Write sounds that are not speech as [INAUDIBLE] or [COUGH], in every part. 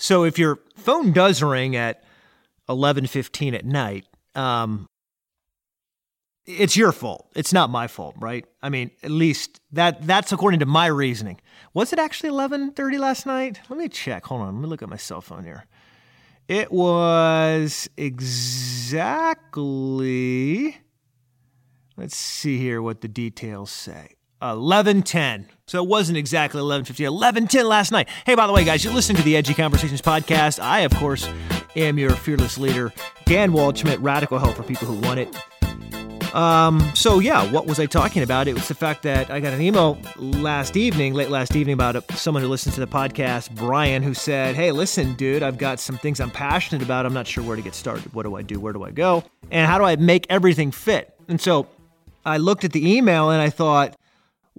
So if your phone does ring at 11:15 at night, um, it's your fault. It's not my fault, right? I mean, at least that that's according to my reasoning. Was it actually 11:30 last night? Let me check. Hold on. Let me look at my cell phone here. It was exactly Let's see here what the details say. 11:10. So it wasn't exactly 11:50. 11:10 last night. Hey, by the way, guys, you're listening to the Edgy Conversations podcast. I, of course, am your fearless leader, Dan Waldschmidt, Radical help for people who want it. Um, so yeah, what was I talking about? It was the fact that I got an email last evening, late last evening, about someone who listens to the podcast, Brian, who said, "Hey, listen, dude, I've got some things I'm passionate about. I'm not sure where to get started. What do I do? Where do I go? And how do I make everything fit?" And so I looked at the email and I thought,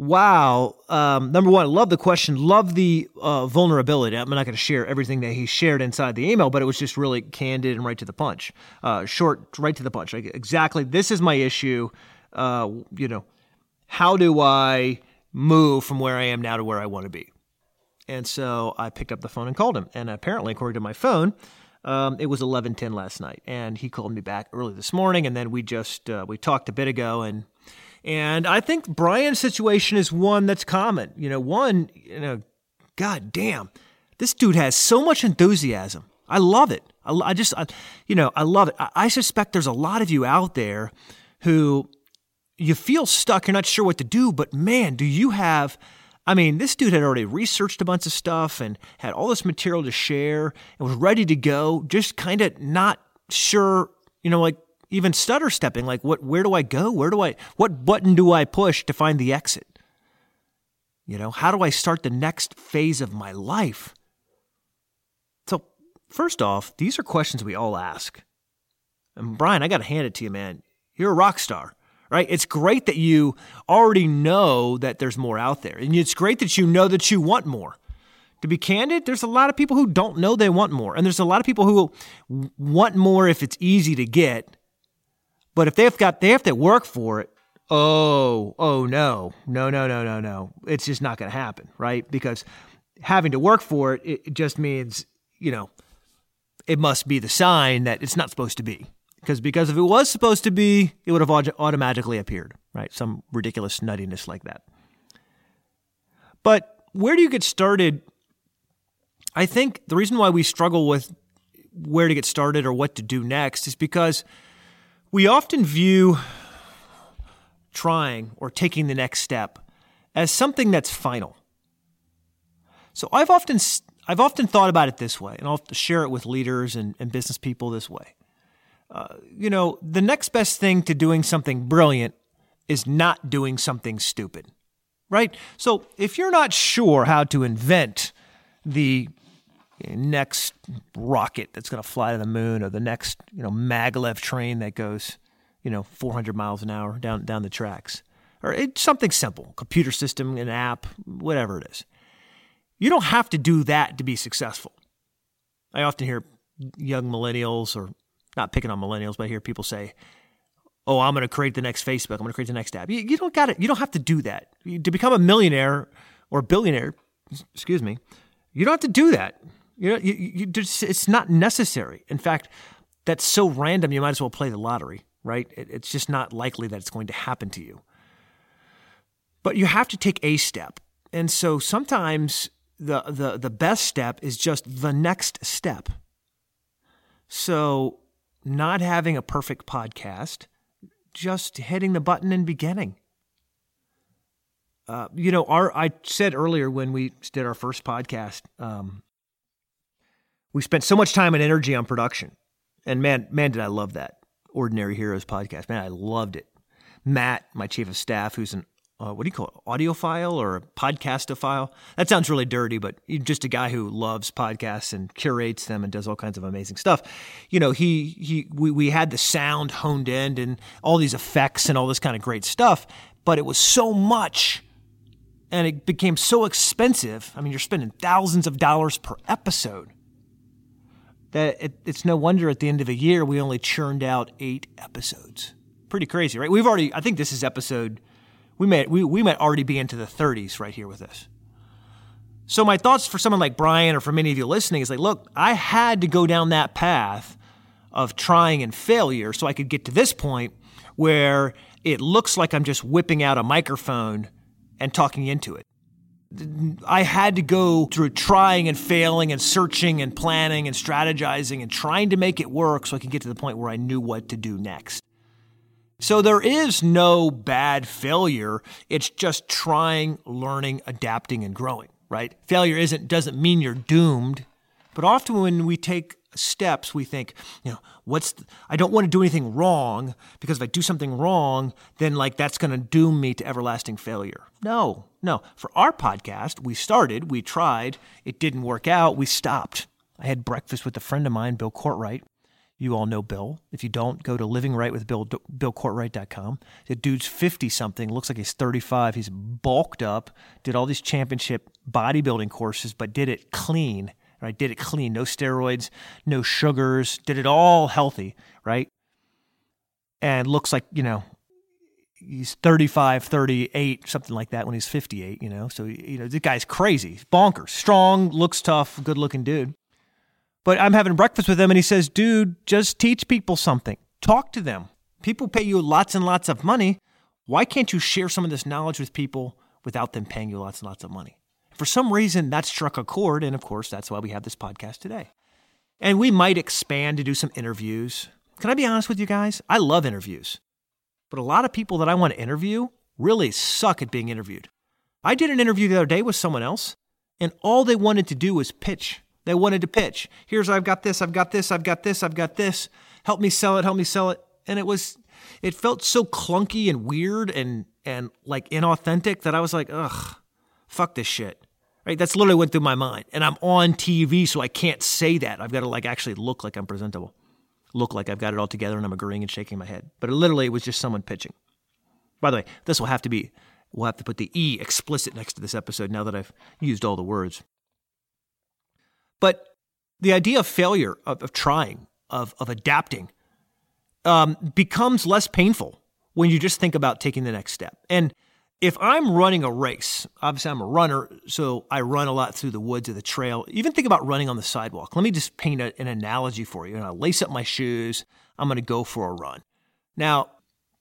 wow. Um, number one, love the question, love the uh, vulnerability. I'm not going to share everything that he shared inside the email, but it was just really candid and right to the punch. Uh, short, right to the punch. Like, exactly, this is my issue. Uh, you know, how do I move from where I am now to where I want to be? And so I picked up the phone and called him. And apparently, according to my phone, um, it was 11:10 last night, and he called me back early this morning, and then we just uh, we talked a bit ago, and and I think Brian's situation is one that's common. You know, one, you know, God damn, this dude has so much enthusiasm. I love it. I, I just, I, you know, I love it. I, I suspect there's a lot of you out there who you feel stuck. You're not sure what to do, but man, do you have. I mean, this dude had already researched a bunch of stuff and had all this material to share and was ready to go, just kind of not sure, you know, like even stutter stepping like what where do I go? Where do I what button do I push to find the exit? You know, how do I start the next phase of my life? So, first off, these are questions we all ask. And Brian, I got to hand it to you, man. You're a rock star, right? It's great that you already know that there's more out there. And it's great that you know that you want more. To be candid, there's a lot of people who don't know they want more. And there's a lot of people who want more if it's easy to get but if they've got they have to work for it, oh, oh no, no, no, no, no, no. It's just not going to happen, right? Because having to work for it, it just means you know it must be the sign that it's not supposed to be. Because because if it was supposed to be, it would have automatically appeared, right? Some ridiculous nuttiness like that. But where do you get started? I think the reason why we struggle with where to get started or what to do next is because we often view trying or taking the next step as something that's final. So I've often I've often thought about it this way, and I'll share it with leaders and, and business people this way. Uh, you know, the next best thing to doing something brilliant is not doing something stupid, right? So if you're not sure how to invent the next rocket that's going to fly to the moon or the next you know maglev train that goes you know 400 miles an hour down down the tracks. Or it's something simple computer system an app whatever it is. You don't have to do that to be successful. I often hear young millennials or not picking on millennials but i hear people say oh i'm going to create the next facebook i'm going to create the next app. You, you don't got it you don't have to do that. To become a millionaire or billionaire excuse me you don't have to do that you know, you, you just, it's not necessary. In fact, that's so random, you might as well play the lottery, right? It, it's just not likely that it's going to happen to you. But you have to take a step. And so sometimes the, the, the best step is just the next step. So, not having a perfect podcast, just hitting the button and beginning. Uh, you know, our I said earlier when we did our first podcast, um, we spent so much time and energy on production. And man, man, did I love that Ordinary Heroes podcast. Man, I loved it. Matt, my chief of staff, who's an uh, what do you call it, audiophile or a podcastophile? That sounds really dirty, but just a guy who loves podcasts and curates them and does all kinds of amazing stuff. You know, he he we, we had the sound honed in and all these effects and all this kind of great stuff, but it was so much and it became so expensive. I mean, you're spending thousands of dollars per episode that it, it's no wonder at the end of a year we only churned out eight episodes. Pretty crazy, right? We've already, I think this is episode, we might, we, we might already be into the 30s right here with this. So, my thoughts for someone like Brian or for many of you listening is like, look, I had to go down that path of trying and failure so I could get to this point where it looks like I'm just whipping out a microphone and talking into it. I had to go through trying and failing and searching and planning and strategizing and trying to make it work so I could get to the point where I knew what to do next. So there is no bad failure. It's just trying, learning, adapting, and growing, right? Failure isn't doesn't mean you're doomed. But often when we take steps, we think, you know, what's, the, I don't want to do anything wrong because if I do something wrong, then like that's going to doom me to everlasting failure. No, no. For our podcast, we started, we tried, it didn't work out, we stopped. I had breakfast with a friend of mine, Bill Courtright. You all know Bill. If you don't, go to Living Right with Bill, BillCourtright.com. The dude's 50 something, looks like he's 35. He's bulked up, did all these championship bodybuilding courses, but did it clean right? Did it clean, no steroids, no sugars, did it all healthy, right? And looks like, you know, he's 35, 38, something like that when he's 58, you know. So, you know, this guy's crazy, bonkers, strong, looks tough, good looking dude. But I'm having breakfast with him and he says, dude, just teach people something, talk to them. People pay you lots and lots of money. Why can't you share some of this knowledge with people without them paying you lots and lots of money? For some reason, that struck a chord. And of course, that's why we have this podcast today. And we might expand to do some interviews. Can I be honest with you guys? I love interviews. But a lot of people that I want to interview really suck at being interviewed. I did an interview the other day with someone else, and all they wanted to do was pitch. They wanted to pitch. Here's I've got this, I've got this, I've got this, I've got this. Help me sell it, help me sell it. And it was it felt so clunky and weird and and like inauthentic that I was like, ugh, fuck this shit. Right? That's literally went through my mind. And I'm on TV, so I can't say that. I've got to like actually look like I'm presentable, look like I've got it all together and I'm agreeing and shaking my head. But it literally was just someone pitching. By the way, this will have to be, we'll have to put the E explicit next to this episode now that I've used all the words. But the idea of failure, of, of trying, of, of adapting, um, becomes less painful when you just think about taking the next step. And if I'm running a race, obviously I'm a runner, so I run a lot through the woods or the trail. Even think about running on the sidewalk. Let me just paint a, an analogy for you. And I lace up my shoes. I'm going to go for a run. Now,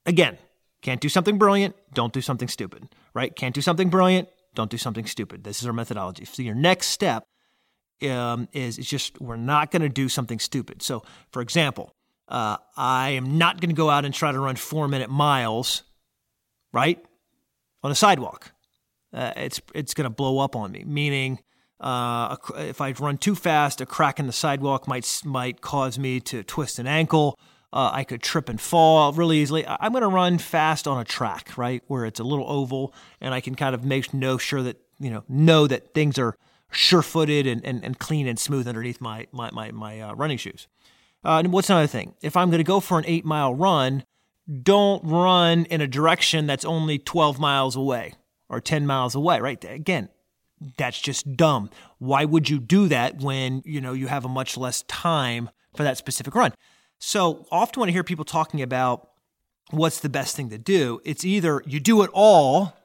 again, can't do something brilliant. Don't do something stupid, right? Can't do something brilliant. Don't do something stupid. This is our methodology. So your next step um, is, is just we're not going to do something stupid. So, for example, uh, I am not going to go out and try to run four minute miles, right? On a sidewalk. Uh, it's it's going to blow up on me. Meaning, uh, if I run too fast, a crack in the sidewalk might might cause me to twist an ankle. Uh, I could trip and fall really easily. I'm going to run fast on a track, right, where it's a little oval, and I can kind of make know sure that you know know that things are sure-footed and, and, and clean and smooth underneath my my my, my uh, running shoes. Uh, and what's another thing? If I'm going to go for an eight mile run, don't run in a direction that's only 12 miles away or 10 miles away, right? Again, that's just dumb. Why would you do that when, you know, you have a much less time for that specific run? So often when I hear people talking about what's the best thing to do, it's either you do it all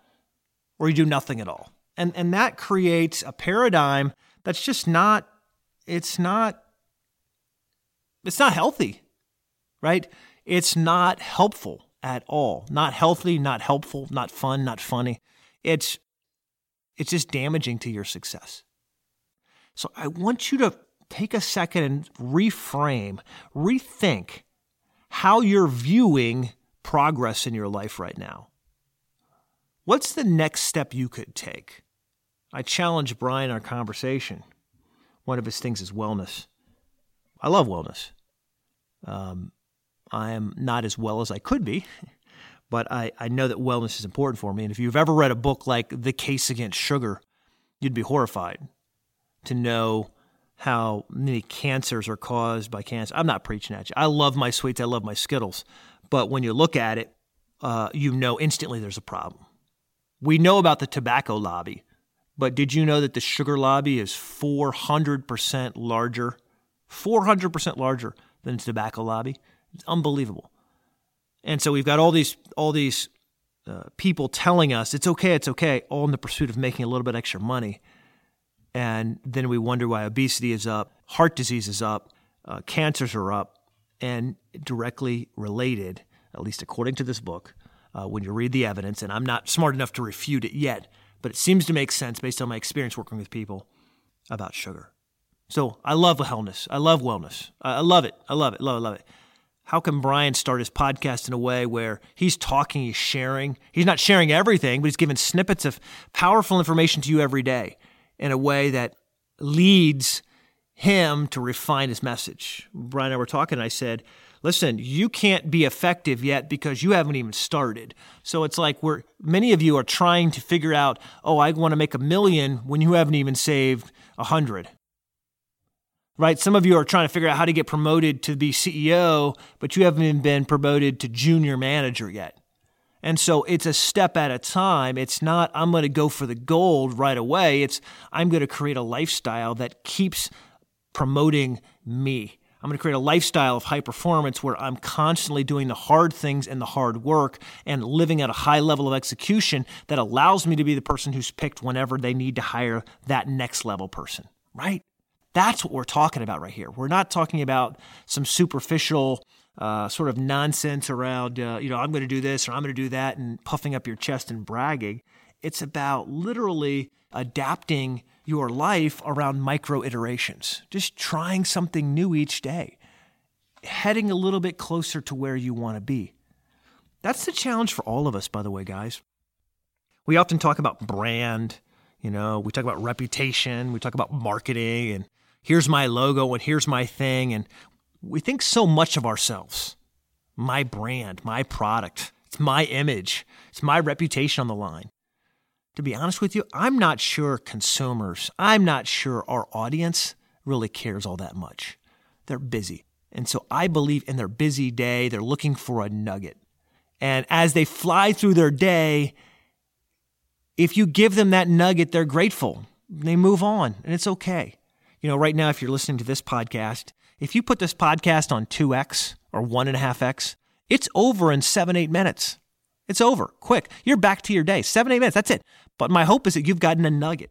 or you do nothing at all. And and that creates a paradigm that's just not it's not it's not healthy. Right? It's not helpful at all. Not healthy, not helpful, not fun, not funny. It's it's just damaging to your success. So I want you to take a second and reframe, rethink how you're viewing progress in your life right now. What's the next step you could take? I challenge Brian our conversation. One of his things is wellness. I love wellness. Um, I am not as well as I could be, [LAUGHS] but I, I know that wellness is important for me. And if you've ever read a book like The Case Against Sugar, you'd be horrified to know how many cancers are caused by cancer. I'm not preaching at you. I love my sweets, I love my Skittles. But when you look at it, uh, you know instantly there's a problem. We know about the tobacco lobby, but did you know that the sugar lobby is 400% larger? 400% larger than the tobacco lobby? It's unbelievable. And so we've got all these all these uh, people telling us it's okay, it's okay, all in the pursuit of making a little bit extra money. And then we wonder why obesity is up, heart disease is up, uh, cancers are up, and directly related, at least according to this book, uh, when you read the evidence, and I'm not smart enough to refute it yet, but it seems to make sense based on my experience working with people about sugar. So I love wellness. I love wellness. I love it. I love it. Love it. Love it. How can Brian start his podcast in a way where he's talking, he's sharing? He's not sharing everything, but he's giving snippets of powerful information to you every day in a way that leads him to refine his message. Brian and I were talking, and I said, Listen, you can't be effective yet because you haven't even started. So it's like we're many of you are trying to figure out, oh, I want to make a million when you haven't even saved a hundred. Right? Some of you are trying to figure out how to get promoted to be CEO, but you haven't even been promoted to junior manager yet. And so it's a step at a time. It's not, I'm going to go for the gold right away. It's, I'm going to create a lifestyle that keeps promoting me. I'm going to create a lifestyle of high performance where I'm constantly doing the hard things and the hard work and living at a high level of execution that allows me to be the person who's picked whenever they need to hire that next level person, right? That's what we're talking about right here. We're not talking about some superficial, uh, sort of nonsense around, uh, you know, I'm going to do this or I'm going to do that and puffing up your chest and bragging. It's about literally adapting your life around micro iterations, just trying something new each day, heading a little bit closer to where you want to be. That's the challenge for all of us, by the way, guys. We often talk about brand, you know, we talk about reputation, we talk about marketing, and here's my logo and here's my thing. And we think so much of ourselves my brand, my product, it's my image, it's my reputation on the line to be honest with you, I'm not sure consumers, I'm not sure our audience really cares all that much. They're busy. And so I believe in their busy day, they're looking for a nugget. And as they fly through their day, if you give them that nugget, they're grateful. They move on, and it's okay. You know, right now, if you're listening to this podcast, if you put this podcast on 2x or 1.5x, it's over in seven, eight minutes. It's over. Quick. You're back to your day. Seven, eight minutes. That's it. But my hope is that you've gotten a nugget.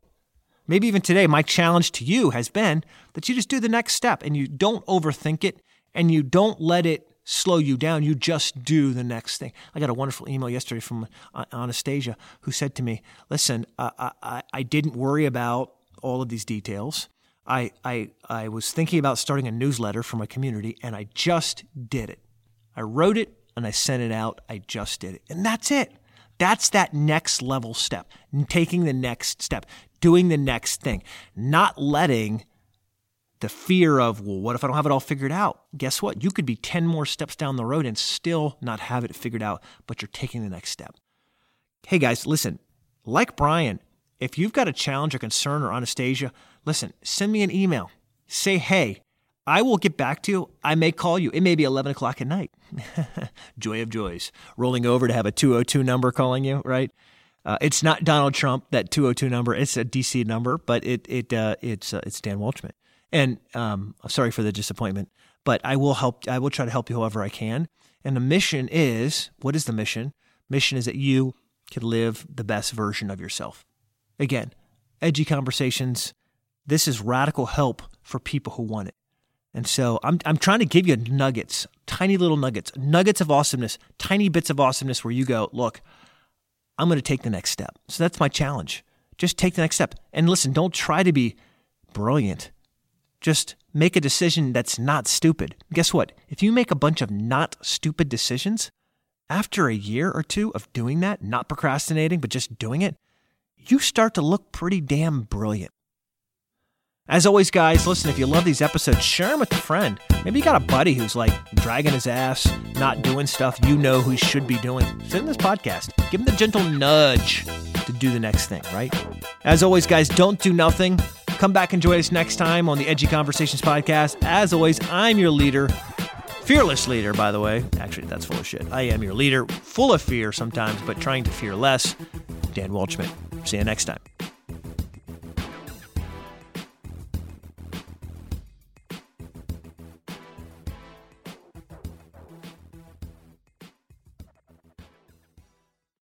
Maybe even today, my challenge to you has been that you just do the next step and you don't overthink it and you don't let it slow you down. You just do the next thing. I got a wonderful email yesterday from uh, Anastasia who said to me, Listen, uh, I, I didn't worry about all of these details. I, I, I was thinking about starting a newsletter for my community and I just did it. I wrote it and I sent it out. I just did it. And that's it. That's that next level step, taking the next step, doing the next thing, not letting the fear of, well, what if I don't have it all figured out? Guess what? You could be 10 more steps down the road and still not have it figured out, but you're taking the next step. Hey guys, listen, like Brian, if you've got a challenge or concern or Anastasia, listen, send me an email. Say, hey, I will get back to you. I may call you. It may be 11 o'clock at night. [LAUGHS] Joy of joys. Rolling over to have a 202 number calling you, right? Uh, it's not Donald Trump, that 202 number. It's a DC number, but it, it, uh, it's, uh, it's Dan Waldschmidt. And um, sorry for the disappointment, but I will help. I will try to help you however I can. And the mission is what is the mission? Mission is that you can live the best version of yourself. Again, edgy conversations. This is radical help for people who want it. And so I'm, I'm trying to give you nuggets, tiny little nuggets, nuggets of awesomeness, tiny bits of awesomeness where you go, look, I'm going to take the next step. So that's my challenge. Just take the next step. And listen, don't try to be brilliant. Just make a decision that's not stupid. Guess what? If you make a bunch of not stupid decisions, after a year or two of doing that, not procrastinating, but just doing it, you start to look pretty damn brilliant. As always, guys, listen, if you love these episodes, share them with a friend. Maybe you got a buddy who's like dragging his ass, not doing stuff you know he should be doing. Send this podcast. Give him the gentle nudge to do the next thing, right? As always, guys, don't do nothing. Come back and join us next time on the Edgy Conversations podcast. As always, I'm your leader, fearless leader, by the way. Actually, that's full of shit. I am your leader, full of fear sometimes, but trying to fear less. Dan Waldschmidt. See you next time.